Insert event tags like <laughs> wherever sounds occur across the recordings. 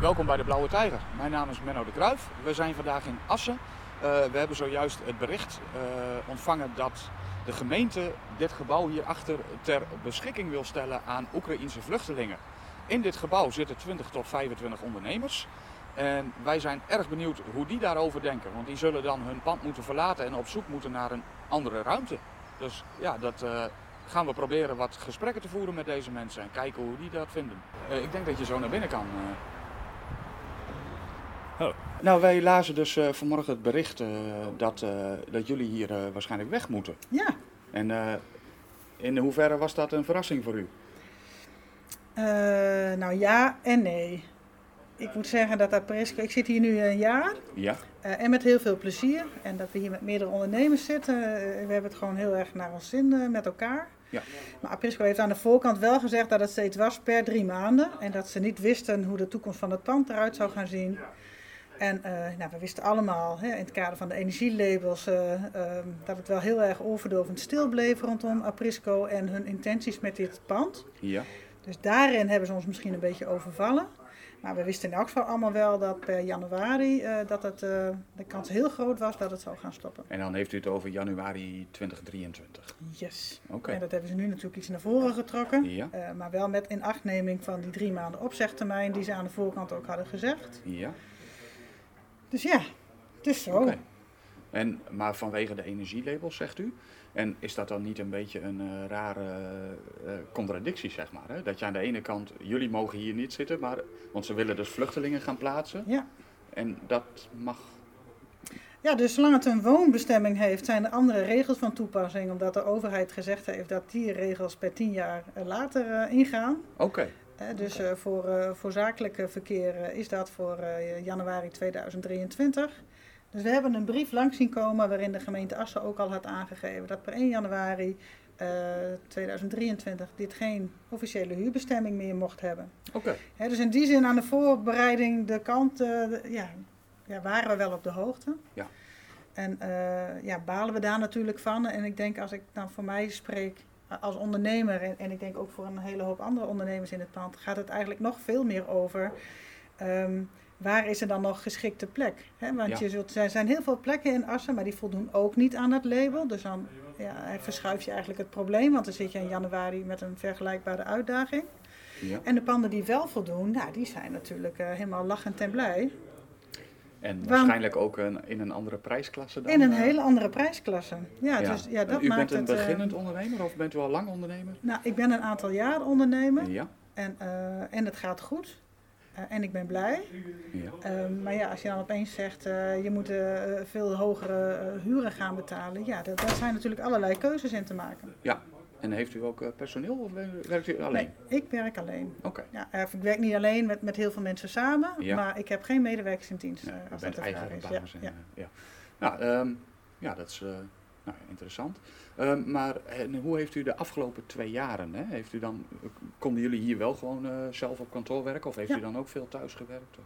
Welkom bij de Blauwe Tijger. Mijn naam is Menno de Kruijf. We zijn vandaag in Assen. Uh, we hebben zojuist het bericht uh, ontvangen dat de gemeente dit gebouw hierachter ter beschikking wil stellen aan Oekraïense vluchtelingen. In dit gebouw zitten 20 tot 25 ondernemers. En wij zijn erg benieuwd hoe die daarover denken. Want die zullen dan hun pand moeten verlaten en op zoek moeten naar een andere ruimte. Dus ja, dat uh, gaan we proberen wat gesprekken te voeren met deze mensen en kijken hoe die dat vinden. Ik denk dat je zo naar binnen kan. Oh. Nou, wij lazen dus vanmorgen het bericht dat, dat jullie hier waarschijnlijk weg moeten. Ja. En in hoeverre was dat een verrassing voor u? nou ja en nee ik moet zeggen dat Aprisco, ik zit hier nu een jaar. Ja. Uh, en met heel veel plezier. En dat we hier met meerdere ondernemers zitten. Uh, we hebben het gewoon heel erg naar ons zin uh, met elkaar. Ja. Maar Aprisco heeft aan de voorkant wel gezegd dat het steeds was per drie maanden. En dat ze niet wisten hoe de toekomst van het pand eruit zou gaan zien. En nou, we wisten allemaal hè, in het kader van de energielabels ehm, dat het wel heel erg overdovend stil bleef rondom Aprisco en hun intenties met dit pand. Ja. Dus daarin hebben ze ons misschien een beetje overvallen. Maar we wisten in elk geval allemaal wel dat per januari uh, dat het, de kans heel groot was dat het zou gaan stoppen. En dan heeft u het over januari 2023? Yes. Oké. En dat hebben ze nu natuurlijk iets naar voren getrokken. Ja. Maar wel met inachtneming van die drie maanden opzegtermijn die ze aan de voorkant ook hadden gezegd. Ja. Dus ja, het is zo. Okay. En, maar vanwege de energielabels, zegt u? En is dat dan niet een beetje een uh, rare uh, contradictie, zeg maar? Hè? Dat je aan de ene kant, jullie mogen hier niet zitten, maar, want ze willen dus vluchtelingen gaan plaatsen. Ja. En dat mag. Ja, dus zolang het een woonbestemming heeft, zijn er andere regels van toepassing, omdat de overheid gezegd heeft dat die regels per tien jaar later uh, ingaan. Oké. Okay. Dus okay. voor, voor zakelijk verkeer is dat voor januari 2023. Dus we hebben een brief langs zien komen waarin de gemeente Assen ook al had aangegeven dat per 1 januari uh, 2023 dit geen officiële huurbestemming meer mocht hebben. Oké. Okay. Dus in die zin aan de voorbereiding, de kant, uh, de, ja, ja, waren we wel op de hoogte. Ja. En uh, ja, balen we daar natuurlijk van. En ik denk als ik dan voor mij spreek als ondernemer, en, en ik denk ook voor een hele hoop andere ondernemers in het pand, gaat het eigenlijk nog veel meer over. Um, waar is er dan nog geschikte plek? He, want Ja. je zult, er zijn heel veel plekken in Assen, maar die voldoen ook niet aan het label. Dus dan ja, verschuif je eigenlijk het probleem, want dan zit je in januari met een vergelijkbare uitdaging. Ja. En de panden die wel voldoen, nou, die zijn natuurlijk eh, helemaal lachend en blij. En Want- waarschijnlijk ook een, in een andere prijsklasse dan? In een eh? hele andere prijsklasse. Ja, Ja. Dus, ja dat u maakt bent een het, eh, beginnend ondernemer of bent u al lang ondernemer? nou, ik ben een aantal jaar ondernemer Ja. en, eh, en het gaat goed. En ik ben blij. ja. Ehm, maar ja, als je dan opeens zegt, je moet veel hogere huren gaan betalen. Ja, daar, daar zijn natuurlijk allerlei keuzes in te maken. Ja. En heeft u ook eh, personeel of werkt u alleen? Nee, ik werk alleen. Oké. Ja, eh, ik werk niet alleen met, met heel veel mensen samen, Ja. maar ik heb geen medewerkers in dienst. Nee, eh, als bent dat eigen is. Ja, en, ja. ja. Nou, ehm, ja, dat is nou, interessant. Ehm, maar en hoe heeft u de afgelopen twee jaren, hè? Heeft u dan, konden jullie hier wel gewoon zelf op kantoor werken of heeft Ja. u dan ook veel thuis gewerkt? Of?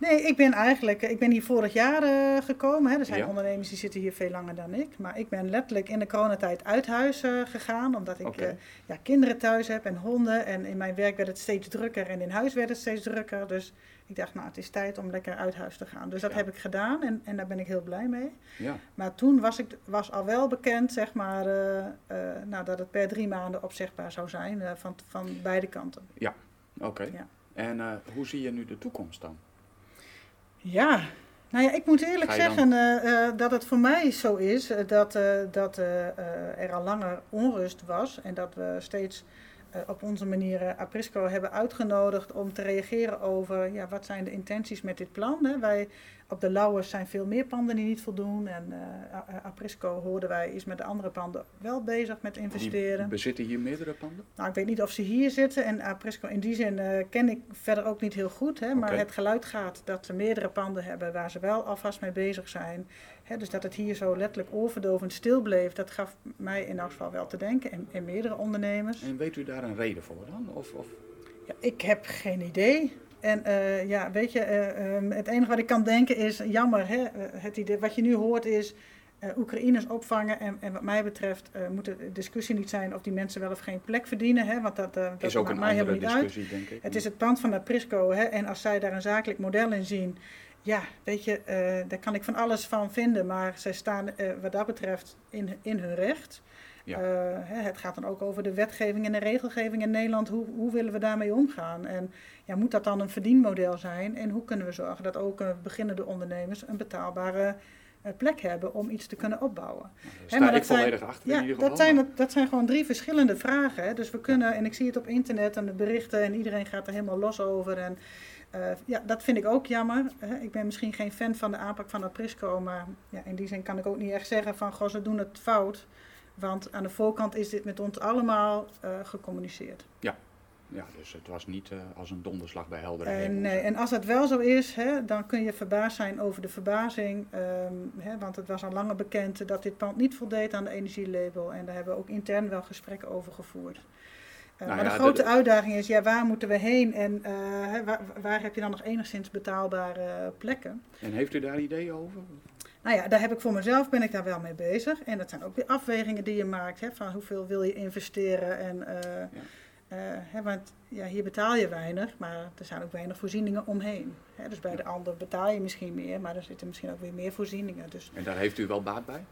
Nee, ik ben eigenlijk, ik ben hier vorig jaar eh, gekomen. Hè. Er zijn Ja. ondernemers die zitten hier veel langer dan ik. Maar ik ben letterlijk in de coronatijd uit huis eh, gegaan. Omdat ik eh, ja, kinderen thuis heb en honden. En in mijn werk werd het steeds drukker en in huis werd het steeds drukker. Dus ik dacht, nou het is tijd om lekker uit huis te gaan. Dus dat Ja. heb ik gedaan en, en daar ben ik heel blij mee. Ja, Maar toen was, ik, was al wel bekend, zeg maar, eh, eh, nou, dat het per drie maanden opzegbaar zou zijn eh, van, van beide kanten. oké. Ja. En eh, hoe zie je nu de toekomst dan? Ja, nou ja, ik moet eerlijk zeggen eh, eh, dat het voor mij zo is eh, dat, dat er al langer onrust was en dat we steeds op onze manier eh, Aprisco hebben uitgenodigd om te reageren over ja, wat zijn de intenties met dit plan. Hè? Wij op de Lauwers zijn veel meer panden die niet voldoen en eh, A- Aprisco hoorden wij is met de andere panden wel bezig met Die investeren. bezitten hier meerdere panden? Nou, ik weet niet of ze hier zitten en Aprisco in die zin eh, ken ik verder ook niet heel goed. Hè, maar het geluid gaat dat ze meerdere panden hebben waar ze wel alvast mee bezig zijn. Dus dat het hier zo letterlijk oorverdovend stil bleef, dat gaf mij in elk geval wel te denken. En, en meerdere ondernemers. En weet u daar een reden voor dan? Of, of... Ja, ik heb geen idee. En eh, ja, weet je, eh, ehm, het enige wat ik kan denken is, jammer, hè, eh, het idee, wat je nu hoort is, uh, Oekraïners opvangen. En, en wat mij betreft moet de discussie niet zijn of die mensen wel of geen plek verdienen. Hè, want dat, dat is ook een mij andere niet discussie, uit. denk ik. Het is het pand van Aprisco. Hè, en als zij daar een zakelijk model in zien, ja, weet je, daar kan ik van alles van vinden. Maar zij staan wat dat betreft in, in hun recht. Ja. Hè, het gaat dan ook over de wetgeving en de regelgeving in Nederland. Hoe, hoe willen we daarmee omgaan? En ja, moet dat dan een verdienmodel zijn? En hoe kunnen we zorgen dat ook beginnende ondernemers een betaalbare plek hebben om iets te kunnen opbouwen. Daar sta ik volledig achter ja, in ieder geval. Dat zijn, dat zijn gewoon drie verschillende vragen. Hè. Dus we kunnen, en ik zie het op internet en de berichten en iedereen gaat er helemaal los over. En uh, ja, dat vind ik ook jammer. Hè. Ik ben misschien geen fan van de aanpak van Aprisco, maar ja, in die zin kan ik ook niet echt zeggen van, goh, ze doen het fout. Want aan de voorkant is dit met ons allemaal uh, gecommuniceerd. Ja, ja, dus het was niet uh, als een donderslag bij heldere uh, Nee, en als het wel zo is, hè, dan kun je verbaasd zijn over de verbazing. Um, hè, want het was al langer bekend dat dit pand niet voldeed aan de energielabel. En daar hebben we ook intern wel gesprekken over gevoerd. Uh, nou maar ja, de grote de, uitdaging is, ja, waar moeten we heen en waar, waar, heb je dan nog enigszins betaalbare plekken? En heeft u daar ideeën over? Nou ja, daar heb ik voor mezelf ben ik daar wel mee bezig. En dat zijn ook weer afwegingen die je maakt. Hè, van hoeveel wil je investeren en... Ja. Uh, hè, want ja, hier betaal je weinig, maar er zijn ook weinig voorzieningen omheen. Hè, dus bij de ander betaal je misschien meer, maar er zitten misschien ook weer meer voorzieningen. Dus, en daar heeft u wel baat bij?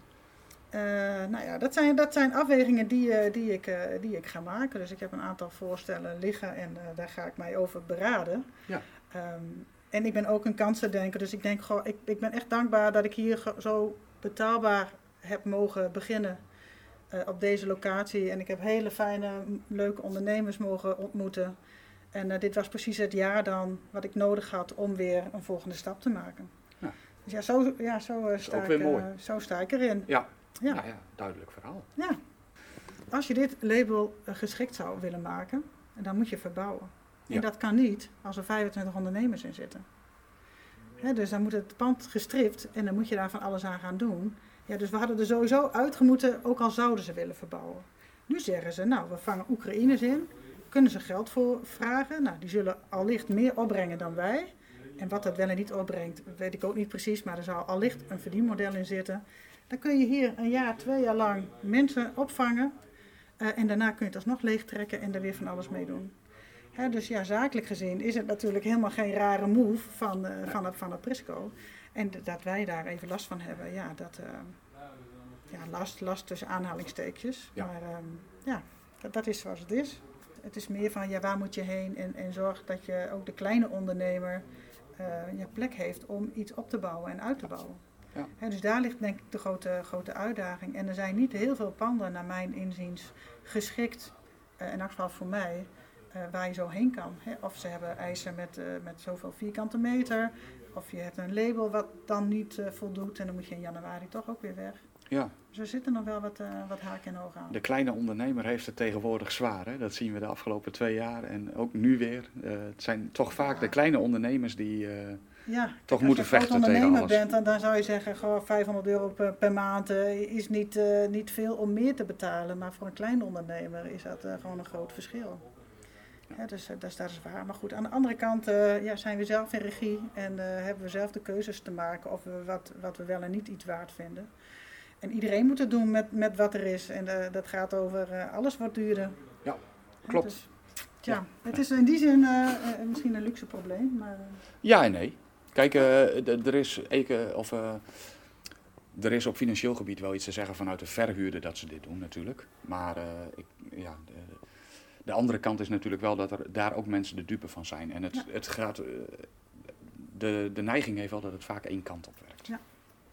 Uh, nou ja, dat zijn, dat zijn afwegingen die, uh, die, ik, uh, die ik ga maken. Dus ik heb een aantal voorstellen liggen en daar ga ik mij over beraden. Ja. Um, en ik ben ook een kansendenker, dus ik denk gewoon, ik, ik ben echt dankbaar dat ik hier zo betaalbaar heb mogen beginnen op deze locatie. En ik heb hele fijne, leuke ondernemers mogen ontmoeten. En dit was precies het jaar dan wat ik nodig had om weer een volgende stap te maken. Ja. Dus ja, zo, ja, zo, sta, ik, zo sta ik erin. Ja. Ja. Nou ja, duidelijk verhaal. Ja. Als je dit label geschikt zou willen maken, dan moet je verbouwen. Ja. En dat kan niet als er 25 ondernemers in zitten. He, dus dan moet het pand gestript en dan moet je daar van alles aan gaan doen. Ja, dus we hadden er sowieso uitgemoeten, ook al zouden ze willen verbouwen. Nu zeggen ze, nou, we vangen Oekraïners in, kunnen ze geld voor vragen. Nou, die zullen allicht meer opbrengen dan wij. En wat dat wel en niet opbrengt, weet ik ook niet precies, maar er zal allicht een verdienmodel in zitten. Dan kun je hier een jaar, twee jaar lang mensen opvangen. Uh, en daarna kun je het alsnog leegtrekken en er weer van alles mee doen. Hè, dus ja, zakelijk gezien is het natuurlijk helemaal geen rare move van, uh, van, van het Prisco. En dat wij daar even last van hebben, ja, dat, uh, ja last, last tussen aanhalingstekens. Ja. Maar um, ja, dat, dat, is zoals het is. Het is meer van, ja, waar moet je heen? En, en zorg dat je ook de kleine ondernemer uh, ja, plek heeft om iets op te bouwen en uit te bouwen. Ja. He, dus daar ligt denk ik de grote, grote uitdaging. En er zijn niet heel veel panden, naar mijn inziens, geschikt, uh, in elk geval voor mij, uh, waar je zo heen kan. He, of ze hebben eisen met, uh, met zoveel vierkante meter, of je hebt een label wat dan niet uh, voldoet en dan moet je in januari toch ook weer weg. Ja. Dus er zitten nog wel wat, wat haken en ogen aan. De kleine ondernemer heeft het tegenwoordig zwaar. Hè? Dat zien we de afgelopen twee jaar en ook nu weer. het zijn toch vaak ja. de kleine ondernemers die ja, toch moeten vechten tegen alles. Als je ondernemer bent, dan, dan zou je zeggen, goh, 500 euro per, per maand uh, is niet, uh, niet veel om meer te betalen. Maar voor een klein ondernemer is dat uh, gewoon een groot verschil. Ja, dus dat is, dat is waar. Maar goed, aan de andere kant ja, zijn we zelf in regie en hebben we zelf de keuzes te maken of we wat, wat we wel en niet iets waard vinden. En iedereen moet het doen met, met wat er is. En dat gaat over alles wordt duurder. Ja, klopt. Dus, tja, ja. het is in die zin misschien een luxe probleem. Maar, ja en nee. Kijk, uh, er is of uh, er is op financieel gebied wel iets te zeggen vanuit de verhuurder dat ze dit doen natuurlijk. Maar uh, ik, ja, de, de, andere kant is natuurlijk wel dat er daar ook mensen de dupe van zijn. En het, ja. het gaat, de, de neiging heeft wel dat het vaak één kant op werkt.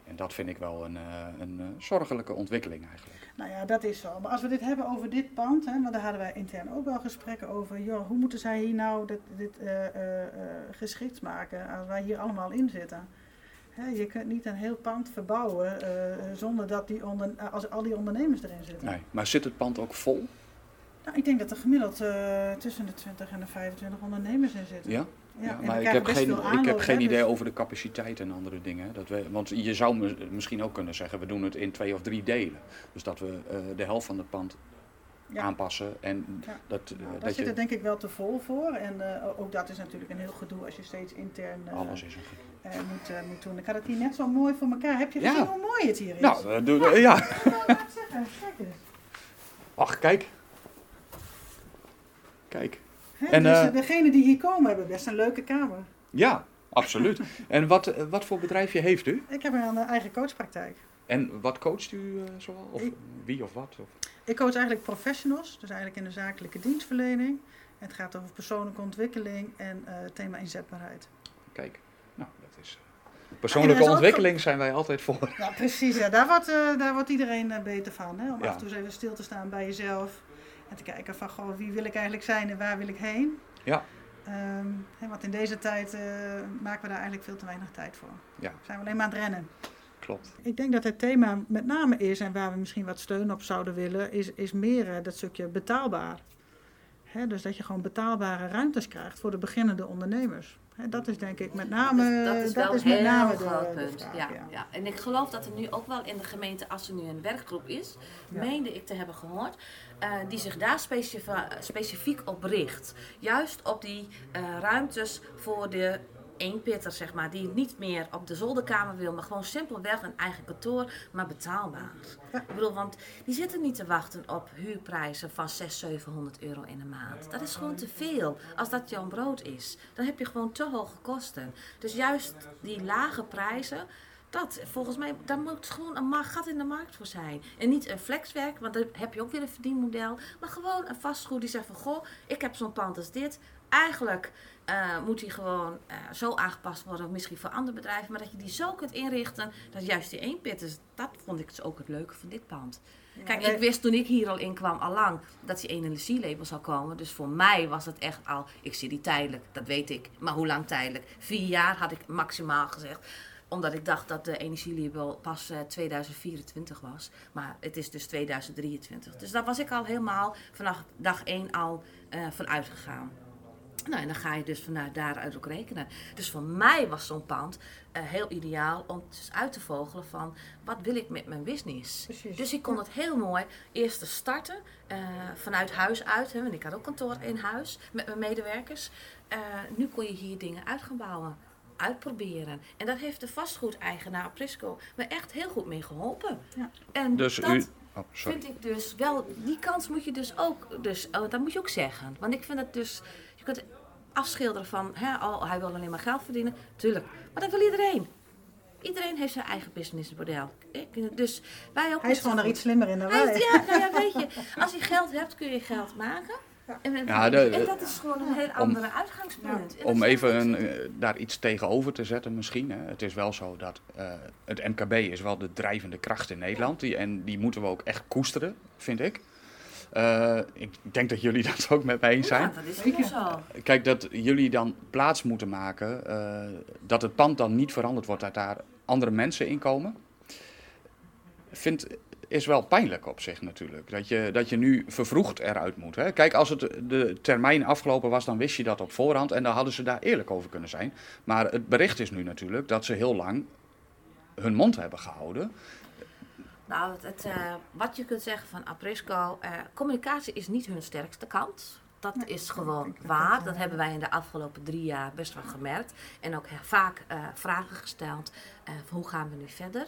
En dat vind ik wel een, een zorgelijke ontwikkeling eigenlijk. Nou ja, dat is zo. Maar als we dit hebben over dit pand, hè, want daar hadden wij intern ook wel gesprekken over. Joh, hoe moeten zij hier nou dit, dit uh, uh, uh, geschikt maken als wij hier allemaal in zitten? Hè, je kunt niet een heel pand verbouwen zonder dat die onder, als al die ondernemers erin zitten. Nee, maar zit het pand ook vol? Nou, ik denk dat er gemiddeld tussen de 20 en de 25 ondernemers in zitten. Ja? Ja, maar ik heb, geen, aanloop, ik heb geen idee dus... over de capaciteit en andere dingen. Dat we, want je zou misschien ook kunnen zeggen, we doen het in twee of drie delen. Dus dat we uh, de helft van het pand Ja. aanpassen. En Ja. dat, eh, Nou, daar dat zit je... het denk ik wel te vol voor. En eh, ook dat is natuurlijk een heel gedoe als je steeds intern eh, Alles is een goed. eh, moet, eh, moet doen. Ik had het hier net zo mooi voor elkaar. Heb je Ja. gezien hoe mooi het hier is? Nou, eh, doe, eh, ja. Kijk eens. Ach, kijk. Kijk. En, dus eh, degenen die hier komen hebben best een leuke kamer. Ja, absoluut. <laughs> en wat, eh, wat voor bedrijfje heeft u? Ik heb een eh, eigen coachpraktijk. En wat coacht u eh, zoal? Of Ik- wie of wat? Of? Ik coach eigenlijk professionals, dus eigenlijk in de zakelijke dienstverlening. Het gaat over persoonlijke ontwikkeling en thema inzetbaarheid. Kijk, nou, dat is... Persoonlijke ontwikkeling zijn wij altijd voor. Ja, precies. Ja, daar, wordt, daar wordt iedereen beter van. Hè? Om Ja. af en toe eens even stil te staan bij jezelf. En te kijken van, goh, wie wil ik eigenlijk zijn en waar wil ik heen? Ja. Hè, want in deze tijd eh, maken we daar eigenlijk veel te weinig tijd voor. Ja. Zijn we alleen maar aan het rennen. Klopt. Ik denk dat het thema met name is, en waar we misschien wat steun op zouden willen, is, is meer eh, dat stukje betaalbaar. Hè, dus dat je gewoon betaalbare ruimtes krijgt voor de beginnende ondernemers. Dat is denk ik met name, dat is wel met een heel name groot de punt. vraag, ja, ja. ja. En ik geloof dat er nu ook wel in de gemeente, als er nu een werkgroep is, Ja. meende ik te hebben gehoord, eh, die zich daar specifiek op richt. Juist op die eh, ruimtes voor de eenpitter, zeg maar, die niet meer op de zolderkamer wil, maar gewoon simpelweg een eigen kantoor, maar betaalbaar. Ja. Ik bedoel, want die zitten niet te wachten op huurprijzen van 600, 700 euro in de maand. Dat is gewoon te veel. Als dat jouw brood is, dan heb je gewoon te hoge kosten. Dus juist die lage prijzen, dat volgens mij, daar moet gewoon een gat in de markt voor zijn. En niet een flexwerk, want dan heb je ook weer een verdienmodel. Maar gewoon een vastgoed die zegt van, goh, ik heb zo'n pand als dit. Eigenlijk eh, moet die gewoon eh, zo aangepast worden, misschien voor andere bedrijven. Maar dat je die zo kunt inrichten, dat juist die eenpitters, dat vond ik dus ook het leuke van dit pand. Kijk, ik wist toen ik hier al in kwam al lang dat die energielabel zou komen. Dus voor mij was het echt al, ik zie die tijdelijk, dat weet ik. Maar hoe lang tijdelijk? Vier jaar had ik maximaal gezegd omdat ik dacht dat de energielabel pas eh, 2024 was. Maar het is dus 2023. Dus daar was ik al helemaal vanaf dag 1 al eh van uitgegaan. Nou, en dan ga je dus vanuit daaruit ook rekenen. Dus voor mij was zo'n pand eh, heel ideaal om dus uit te vogelen van wat wil ik met mijn business. Precies. Dus ik kon het heel mooi eerst te starten eh, vanuit huis uit. Hè, want ik had ook kantoor in huis met mijn medewerkers. Eh, nu kon je hier dingen uit gaan bouwen. Uitproberen. En dat heeft de vastgoedeigenaar Prisco me echt heel goed mee geholpen. Ja. En Dus dat u... Oh, vind ik dus wel, die kans moet je dus ook, dus, oh, dat moet je ook zeggen. Want ik vind het dus, je kunt afschilderen van, hè, oh, hij wil alleen maar geld verdienen. Tuurlijk, maar dat wil iedereen. Iedereen heeft zijn eigen businessmodel. Ik- Dus wij ook. Hij is gewoon nog z'n- iets slimmer in dan wij. ja, nou ja, <laughs> weet je, als je geld hebt kun je geld maken. Ja. En, en- Ja, de- en dat is gewoon een heel andere uitgangspunt. Om even een, eh, daar iets tegenover te zetten misschien. Hè. Het is wel zo dat eh, het MKB is wel de drijvende kracht in Nederland. Die, en die moeten we ook echt koesteren, vind ik. Eh, ik denk dat jullie <laughs> dat ook met mij eens zijn. Ja, dat is Zeker. zo. Kijk, dat jullie dan plaats moeten maken, eh, dat het pand dan niet veranderd wordt, dat daar andere mensen in komen, vind, is wel pijnlijk op zich natuurlijk. Dat je, dat je nu vervroegd eruit moet. Hè? Kijk, als het de termijn afgelopen was, dan wist je dat op voorhand en dan hadden ze daar eerlijk over kunnen zijn. Maar het bericht is nu natuurlijk dat ze heel lang hun mond hebben gehouden. Nou, het, het, eh, wat je kunt zeggen van Aprisco, eh, communicatie is niet hun sterkste kant. Dat Nee, is gewoon waar. dat, hebben wij in de afgelopen drie jaar best wel gemerkt. En ook vaak eh, vragen gesteld hoe gaan we nu verder.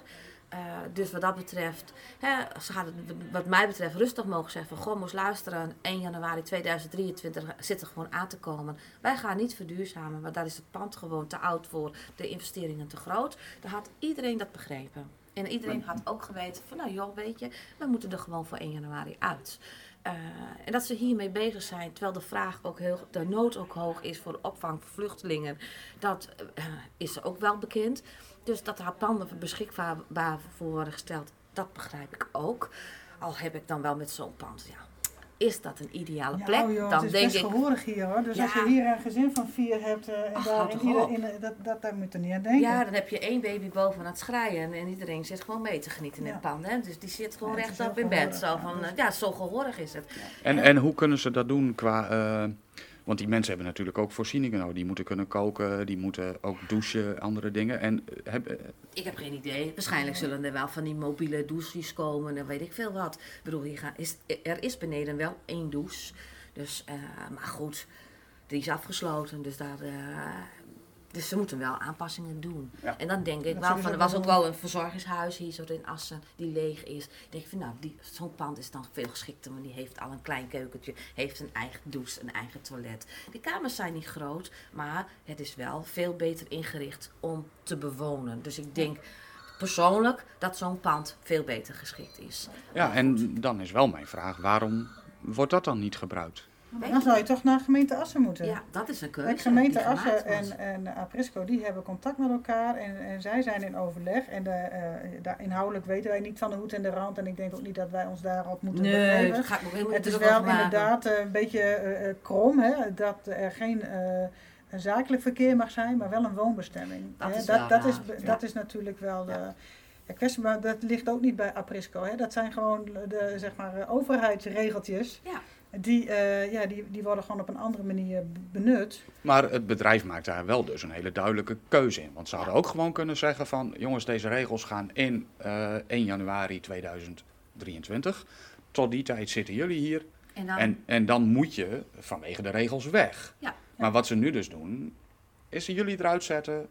Dus wat dat betreft, hè, ze hadden wat mij betreft rustig mogen zeggen van goh, moest luisteren, 1 januari 2023 zit er gewoon aan te komen. Wij gaan niet verduurzamen, want daar is het pand gewoon te oud voor, de investeringen te groot. Dan had iedereen dat begrepen. En iedereen had ook geweten van nou joh, weet je, we moeten er gewoon voor 1 januari uit. Eh, en dat ze hiermee bezig zijn, terwijl de vraag ook heel, de nood ook hoog is voor de opvang van vluchtelingen, dat eh, is ook wel bekend. Dus dat er panden beschikbaar voor worden gesteld, dat begrijp ik ook. Al heb ik dan wel met zo'n pand, ja, is dat een ideale Ja, plek? oh joh, dan het is denk best ik, gehoorig hier hoor. Dus Ja. als je hier een gezin van vier hebt eh, en Ach, daar in ieder, in, dat, dat, daar moet je niet aan denken. ja, dan heb je één baby boven aan het schreien en iedereen zit gewoon mee te genieten in Ja. het pand. Hè? Dus die zit gewoon rechtop in bed. Zo ja, van, dus- eh, ja, zo gehoorig is het. En, en hoe kunnen ze dat doen qua eh, Want die mensen hebben natuurlijk ook voorzieningen nodig. Die moeten kunnen koken, die moeten ook douchen, andere dingen. En eh, hebben, Ik heb geen idee. Waarschijnlijk zullen er wel van die mobiele douches komen en weet ik veel wat. Ik bedoel, hier gaan, is, er is beneden wel één douche. Dus, eh, maar goed, die is afgesloten. Dus, daar, eh, dus ze moeten wel aanpassingen doen. Ja. En dan denk ik Dat wel van, er was ook wel een verzorgingshuis hier zo in Assen die leeg is. Ik denk van, nou, die- zo'n pand is dan veel geschikter, want die heeft al een klein keukentje, heeft een eigen douche, een eigen toilet. Die kamers zijn niet groot, maar het is wel veel beter ingericht om te bewonen. Dus ik denk persoonlijk dat zo'n pand veel beter geschikt is. ja, en dan is wel mijn vraag, waarom wordt dat dan niet gebruikt? Maar dan zou je toch naar gemeente Assen moeten. Ja, dat is een keuze. Gemeente Assen en, en Aprisco die hebben contact met elkaar en, en zij zijn in overleg. En de, eh, daar inhoudelijk weten wij niet van de hoed en de rand en ik denk ook niet dat wij ons daarop moeten Nee, begeven. helemaal Het is wel inderdaad eh, een beetje eh, krom hè, dat er geen een zakelijk verkeer mag zijn, maar wel een woonbestemming. Dat hè. is dat, is, ja. dat is natuurlijk wel de Ja. ja, kwestie, maar dat ligt ook niet bij Aprisco. Hè. Dat zijn gewoon de zeg maar, overheidsregeltjes. Ja. Die, eh, ja, die, die worden gewoon op een andere manier benut. Maar het bedrijf maakt daar wel dus een hele duidelijke keuze in. Want ze hadden ook gewoon kunnen zeggen van... jongens, deze regels gaan in eh 1 januari 2023. Tot die tijd zitten jullie hier. En dan, En, en dan moet je vanwege de regels weg. Ja. Maar wat ze nu dus doen, is ze jullie eruit zetten.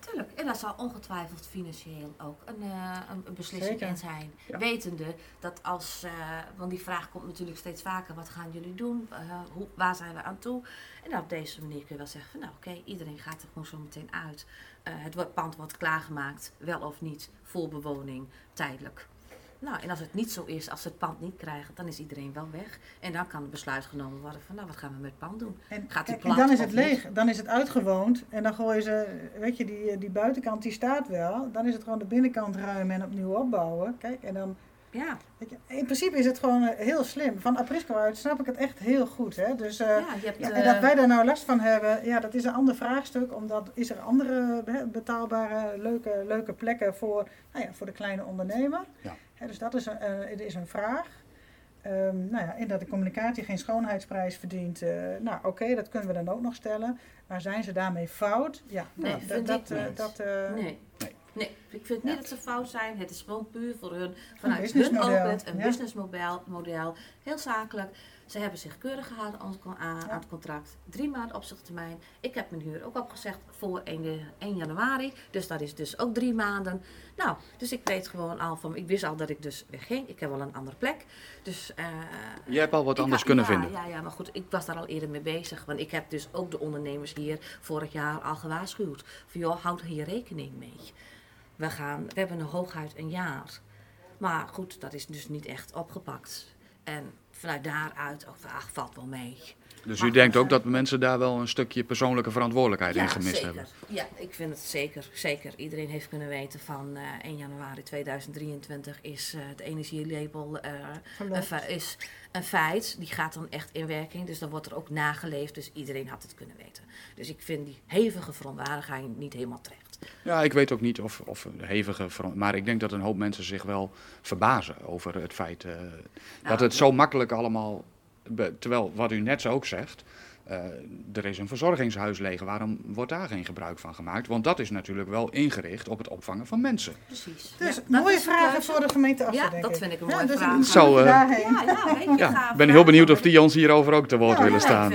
Tuurlijk, en daar zal ongetwijfeld financieel ook een, eh, een, beslissing Zeker. in zijn. Ja. Wetende dat als, eh, want die vraag komt natuurlijk steeds vaker, wat gaan jullie doen? Eh, hoe, waar zijn we aan toe? En dan op deze manier kun je wel zeggen van nou oké, iedereen gaat er gewoon zo meteen uit. Het pand wordt klaargemaakt, wel of niet, voor bewoning, tijdelijk. Nou, en als het niet zo is, als ze het pand niet krijgen, dan is iedereen wel weg. En dan kan het besluit genomen worden van nou, wat gaan we met het pand doen? En, Gaat die kijk, en plat dan is het niet? leeg, dan is het uitgewoond en dan gooien ze, weet je, die, die buitenkant die staat wel. Dan is het gewoon de binnenkant ruimen en opnieuw opbouwen. Kijk, en dan, Ja, weet je, in principe is het gewoon eh, heel slim. Van Aprisco uit snap ik het echt heel goed. Hè? Dus, eh, ja, je hebt, ja, eh, en dat wij daar nou last van hebben, ja, dat is een ander vraagstuk. Omdat is er andere hè, betaalbare, leuke, leuke plekken voor, nou ja, voor de kleine ondernemer. Ja. Dus dat is een, eh, het is een vraag. Ehm, nou ja, en dat de communicatie geen schoonheidsprijs verdient. eh, nou, oké, dat kunnen we dan ook nog stellen. Maar zijn ze daarmee fout? Ja, Nee, dat, vind dat, ik eh, dat, eh, Nee. Nee. Nee, ik vind niet Ja. dat ze fout zijn. Het is gewoon puur voor hun, vanuit hun opzet, een ja. businessmodel, model, heel zakelijk. Ze hebben zich keurig gehouden aan, het con- aan, Ja. aan het contract. Drie maanden opzichttermijn. Ik heb mijn huur ook opgezegd voor 1, de- 1 januari. Dus dat is dus ook drie maanden. Nou, dus ik weet gewoon al van, ik wist al dat ik dus wegging. Ik heb wel een andere plek. Dus, eh, Je hebt al wat anders kunnen ja, vinden. Ja, ja, maar goed, ik was daar al eerder mee bezig. Want ik heb dus ook de ondernemers hier vorig jaar al gewaarschuwd. Van joh, houd hier rekening mee. We, gaan, we hebben een hooguit een jaar. Maar goed, dat is dus niet echt opgepakt. En vanuit daaruit, ook, ach, valt wel mee. Dus Maar u denkt ook dat mensen daar wel een stukje persoonlijke verantwoordelijkheid in gemist zeker. hebben. Ja, ik vind het zeker. Zeker. Iedereen heeft kunnen weten van eh 1 januari 2023 is eh, het energielabel eh, is een feit. Die gaat dan echt in werking. Dus dan wordt er ook nageleefd. Dus iedereen had het kunnen weten. Dus ik vind die hevige verontwaardiging niet helemaal terecht. Ja, ik weet ook niet of, of een hevige. Maar ik denk dat een hoop mensen zich wel verbazen over het feit eh, dat Nou, het zo makkelijk allemaal. terwijl wat u net zo ook zegt. eh, er is een verzorgingshuis leeg. Waarom wordt daar geen gebruik van gemaakt? Want dat is natuurlijk wel ingericht op het opvangen van mensen. Precies. Dus Ja, dat mooie vragen voor de gemeente Assen, Ja, denk dat ik. vind ik een Ja, mooie dus vraag. Zo, eh. Ja, ja, weet je, Ja, ik ben heel benieuwd of vraag. die ons hierover ook te woord Ja, willen Ja, staan.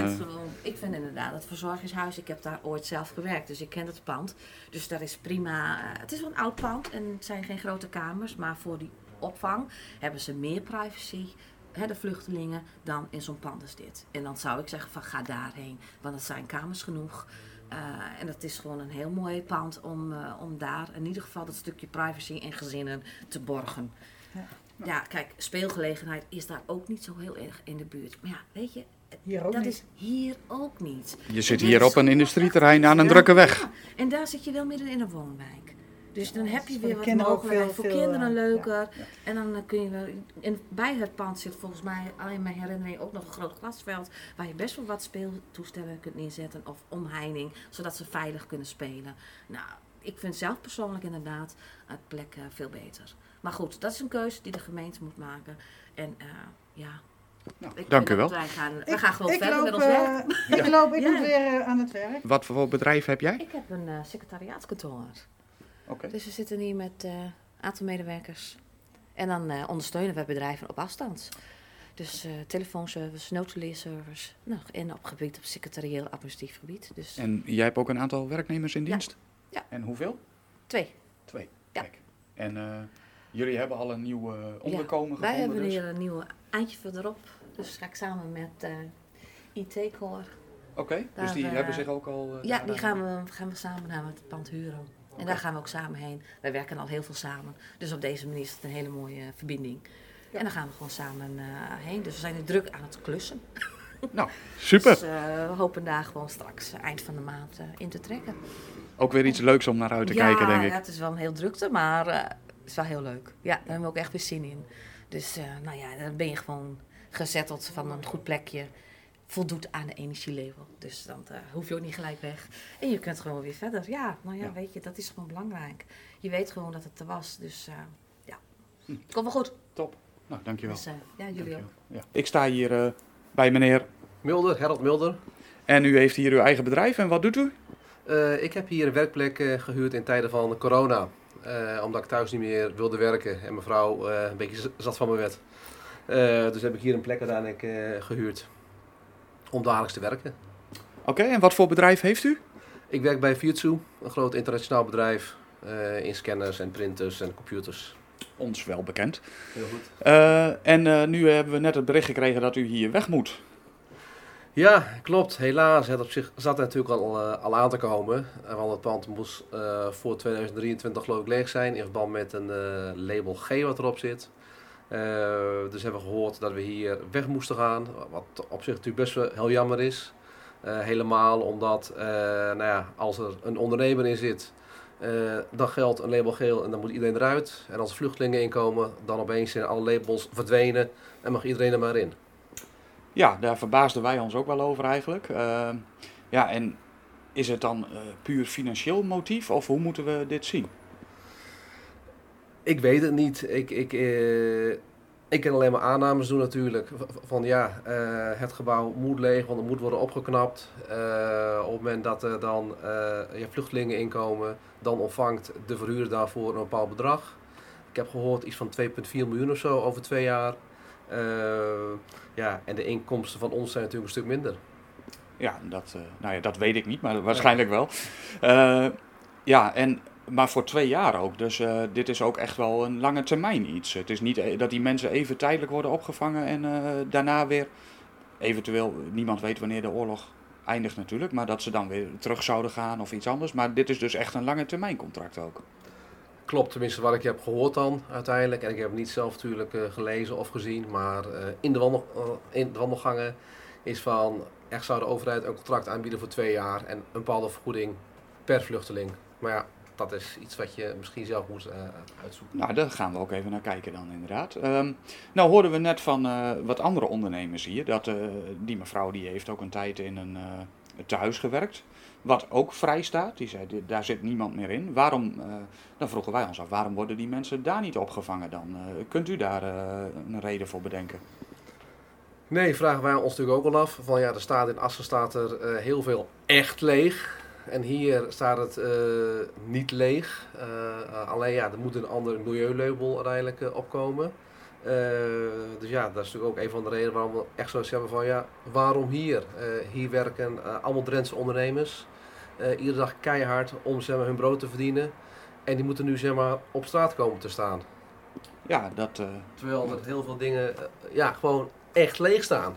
Ik, vind inderdaad het verzorgingshuis, ik heb daar ooit zelf gewerkt, dus ik ken het pand. Dus dat is prima. eh, Het is wel een oud pand en het zijn geen grote kamers, maar voor die opvang hebben ze meer privacy, hè, de vluchtelingen, dan in zo'n pand als dit. En dan zou ik zeggen van ga daarheen, want het zijn kamers genoeg. Eh, en het is gewoon een heel mooi pand om, eh, om daar in ieder geval dat stukje privacy en gezinnen te borgen. Ja. Ja, kijk, speelgelegenheid is daar ook niet zo heel erg in de buurt. Maar ja, weet je, Hier ook dat niet. is hier ook niet. Je zit hier op een industrieterrein aan een Ja, drukke weg. ja. En daar zit je wel midden in een woonwijk. Dus dan heb je weer wat mogelijkheid. veel- Voor veel, kinderen eh, leuker. ja, En dan eh, kun je wel. En bij het pand zit volgens mij, alleen mijn herinnering, ook nog een groot glasveld. Waar je best wel wat speeltoestellen kunt neerzetten. Of omheining, zodat ze veilig kunnen spelen. Nou, ik vind zelf persoonlijk inderdaad het plek eh, veel beter. Maar goed, dat is een keuze die de gemeente moet maken. En eh, ja, Nou, Ik dank u wel. Wij gaan, we Ik- gaan gewoon verder loop, met ons werk. eh, <laughs> Ik loop, ik Ja. moet weer eh, aan het werk. Wat voor bedrijf heb jij? Ik heb een eh secretariaatskantoor. Oké. Dus we zitten hier met een aantal medewerkers. En dan eh, ondersteunen we bedrijven op afstand. Dus eh, telefoonservice, notuleerservice. Nou, en op gebied op secretarieel administratief gebied. Dus En jij hebt ook een aantal werknemers in dienst? Ja. En hoeveel? twee. Twee. Ja. Kijk. En eh, jullie hebben al een nieuw eh, onderkomen Wij gevonden hebben dus? hier een nieuwe eindje verderop. Dus ga ik samen met eh IT-core. Oké, dus die eh, hebben zich ook al... Ja, die gaan we, gaan we samen naar het pand huren. En daar gaan we ook samen heen. Wij werken al heel veel samen. Dus op deze manier is het een hele mooie verbinding. Ja. En dan gaan we gewoon samen heen. Dus we zijn nu druk aan het klussen. <laughs> Nou, super. Dus we hopen daar gewoon straks eind van de maand in te trekken. Ook weer iets leuks om naar uit te ja, kijken, denk ik. ja, het is wel een heel drukte, maar is wel heel leuk. Ja, daar hebben we ook echt weer zin in. Dus eh, nou ja, dan ben je gewoon gezetteld van een goed plekje. Voldoet aan de energielabel. Dus dan eh, hoef je ook niet gelijk weg. En je kunt gewoon weer verder. Ja, nou ja, Ja. weet je, dat is gewoon belangrijk. Je weet gewoon dat het er was. Dus eh, ja, Hm. het komt wel goed. Top. Nou, dankjewel. Dus eh, ja, jullie ook. Ja. Ik sta hier eh, bij meneer Mulder, Harold Mulder. en u heeft hier uw eigen bedrijf. En wat doet u? Eh, ik heb hier een werkplek eh, gehuurd in tijden van corona. Eh, omdat ik thuis niet meer wilde werken en mijn vrouw eh, een beetje zat van me werd. Eh, dus heb ik hier een plek uiteindelijk eh, gehuurd om dagelijks te werken. Oké, en wat voor bedrijf heeft u? Ik werk bij Fujitsu, een groot internationaal bedrijf in scanners en printers en computers. Ons wel bekend. Heel goed. En nu hebben we net het bericht gekregen dat u hier weg moet. Ja, klopt. Helaas. Het op zich zat er natuurlijk al, eh, al aan te komen. Want het pand moest eh, voor 2023 geloof ik leeg zijn in verband met een eh, label G wat erop zit. Dus hebben we gehoord dat we hier weg moesten gaan. Wat op zich natuurlijk best wel heel jammer is. Helemaal omdat nou ja, als er een ondernemer in zit, dan geldt een label geel en dan moet iedereen eruit. En als vluchtelingen inkomen, dan opeens zijn alle labels verdwenen en mag iedereen er maar in. Ja, daar verbaasden wij ons ook wel over eigenlijk. Eh, ja, en is het dan eh, puur financieel motief of hoe moeten we dit zien? Ik weet het niet. Ik, ik, eh, ik kan alleen maar aannames doen natuurlijk. Van ja, eh, het gebouw moet leeg, want het moet worden opgeknapt. Op het moment dat er dan ja, vluchtelingen inkomen, dan ontvangt de verhuurder daarvoor een bepaald bedrag. Ik heb gehoord iets van 2,4 miljoen of zo over twee jaar. Eh, ja, en de inkomsten van ons zijn natuurlijk een stuk minder. Ja, dat, eh, nou ja, dat weet ik niet, maar waarschijnlijk wel. Eh, ja, en, maar voor twee jaar ook. Dus dit is ook echt wel een lange termijn iets. Het is niet dat die mensen even tijdelijk worden opgevangen en daarna weer, eventueel, niemand weet wanneer de oorlog eindigt natuurlijk, maar dat ze dan weer terug zouden gaan of iets anders. Maar dit is dus echt een lange termijn contract ook. Klopt, tenminste wat ik heb gehoord dan uiteindelijk. En ik heb het niet zelf natuurlijk eh, gelezen of gezien. Maar eh, in, de wandel, eh, wandelgangen is van... Echt zou de overheid een contract aanbieden voor twee jaar. En een bepaalde vergoeding per vluchteling. Maar ja, dat is iets wat je misschien zelf moet uitzoeken. Nou, daar gaan we ook even naar kijken dan inderdaad. Ehm, nou hoorden we net van wat andere ondernemers hier, dat die mevrouw die heeft ook een tijd in een tehuis gewerkt, wat ook vrij staat. Die zei, "Dit- daar zit niemand meer in. Waarom, eh, dan vroegen wij ons af, waarom worden die mensen daar niet opgevangen dan? Eh, kunt u daar eh, een reden voor bedenken? Nee, vragen wij ons natuurlijk ook al af. Van ja, er staat in Assen staat er heel veel echt leeg. En hier staat het niet leeg. Alleen ja, er moet een ander milieulabel uiteindelijk eh, opkomen. Dus ja, dat is natuurlijk ook een van de redenen waarom we echt zo hebben van ja, waarom hier? Hier werken allemaal Drentse ondernemers. Eh, iedere dag keihard om zeg maar, hun brood te verdienen. En die moeten nu zeg maar, op straat komen te staan. Ja, dat, eh, Terwijl er heel veel dingen eh, ja, gewoon echt leeg staan.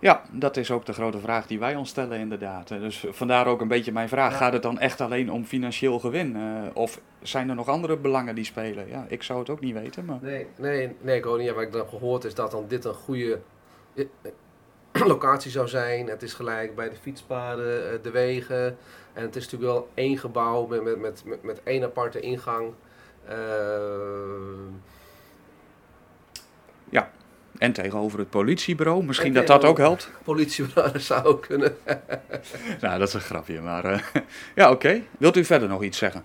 ja, dat is ook de grote vraag die wij ons stellen inderdaad. Dus vandaar ook een beetje mijn vraag, Ja. gaat het dan echt alleen om financieel gewin? Of zijn er nog andere belangen die spelen? Ja, ik zou het ook niet weten, maar... Nee, nee, nee, ik ook niet. Wat ik dan heb gehoord is dat dan dit een goede <clears throat> locatie zou zijn. Het is gelijk bij de fietspaden, eh, de wegen. En het is natuurlijk wel één gebouw met, met, met, met, één aparte ingang. Eh, En tegenover het politiebureau, misschien En dat dat ook helpt. politiebureau <laughs> zou ook kunnen. <laughs> Nou, dat is een grapje, maar eh, <laughs> ja, oké. Wilt u verder nog iets zeggen?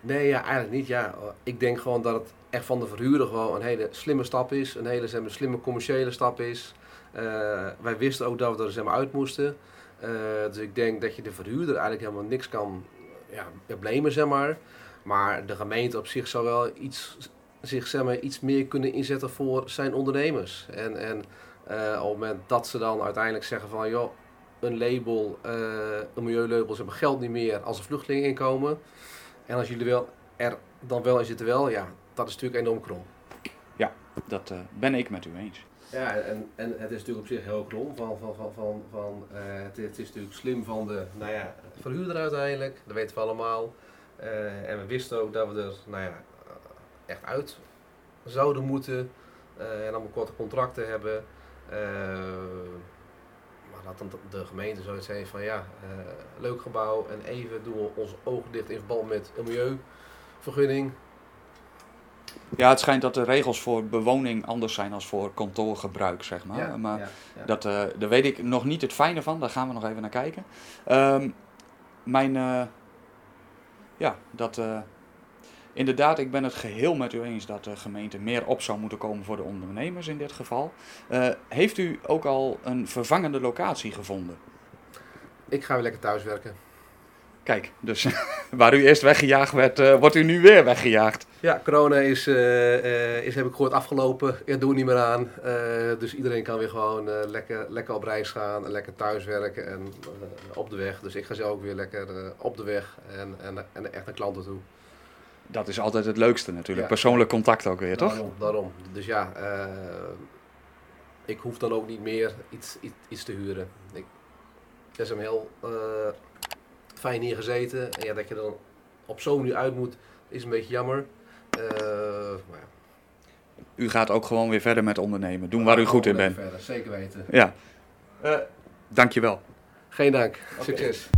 Nee, ja, eigenlijk niet. Ja. Ik denk gewoon dat het echt van de verhuurder gewoon een hele slimme stap is. Een hele zeg maar, slimme commerciële stap is. Eh, wij wisten ook dat we er zeg maar, uit moesten. Eh, dus ik denk dat je de verhuurder eigenlijk helemaal niks kan ja, blamen, zeg maar. Maar de gemeente op zich zou wel iets, zich zeg maar, iets meer kunnen inzetten voor zijn ondernemers. En, en uh, op het moment dat ze dan uiteindelijk zeggen van joh, een label, een milieulabel, ze hebben geld niet meer als er vluchtelingen inkomen. En als jullie wel er dan wel in zitten wel, ja, dat is natuurlijk enorm krom. Ja, dat ben ik met u eens. Ja, en, en het is natuurlijk op zich heel krom. Van, van, van, van, van, uh, het, het, is natuurlijk slim van de nou ja, verhuurder uiteindelijk, dat weten we allemaal. Uh, en we wisten ook dat we er nou ja, echt uit zouden moeten en allemaal korte contracten hebben. maar dat dan de gemeente zoiets heeft van ja, leuk gebouw en even doen we onze ogen dicht in verband met een milieuvergunning. Ja, het schijnt dat de regels voor bewoning anders zijn dan voor kantoorgebruik, zeg maar. Ja, maar ja, ja. Dat, uh, daar weet ik nog niet het fijne van, daar gaan we nog even naar kijken. Um, mijn, uh, ja, dat, uh, inderdaad, ik ben het geheel met u eens dat de gemeente meer op zou moeten komen voor de ondernemers in dit geval. heeft u ook al een vervangende locatie gevonden? Ik ga weer lekker thuiswerken. Kijk, dus <laughs> waar u eerst weggejaagd werd, uh, wordt u nu weer weggejaagd. Ja, corona is, uh, is heb ik gehoord, afgelopen. Ja, doen we niet meer aan. dus iedereen kan weer gewoon lekker, lekker op reis gaan en lekker thuiswerken en op de weg. Dus ik ga zelf ook weer lekker op de weg en, en, en echt naar klanten toe. Dat is altijd het leukste natuurlijk. Ja. Persoonlijk contact ook weer, toch? Daarom, daarom. Dus ja, ik hoef dan ook niet meer iets, iets, iets te huren. Ik, dat is hem heel fijn hier gezeten. En ja, dat je dan op zo'n nu uit moet, is een beetje jammer. Uh, maar ja. U gaat ook gewoon weer verder met ondernemen. Doen waar u goed in bent. Verder, zeker weten. Ja. Uh, dankjewel. Geen dank. Okay. Succes.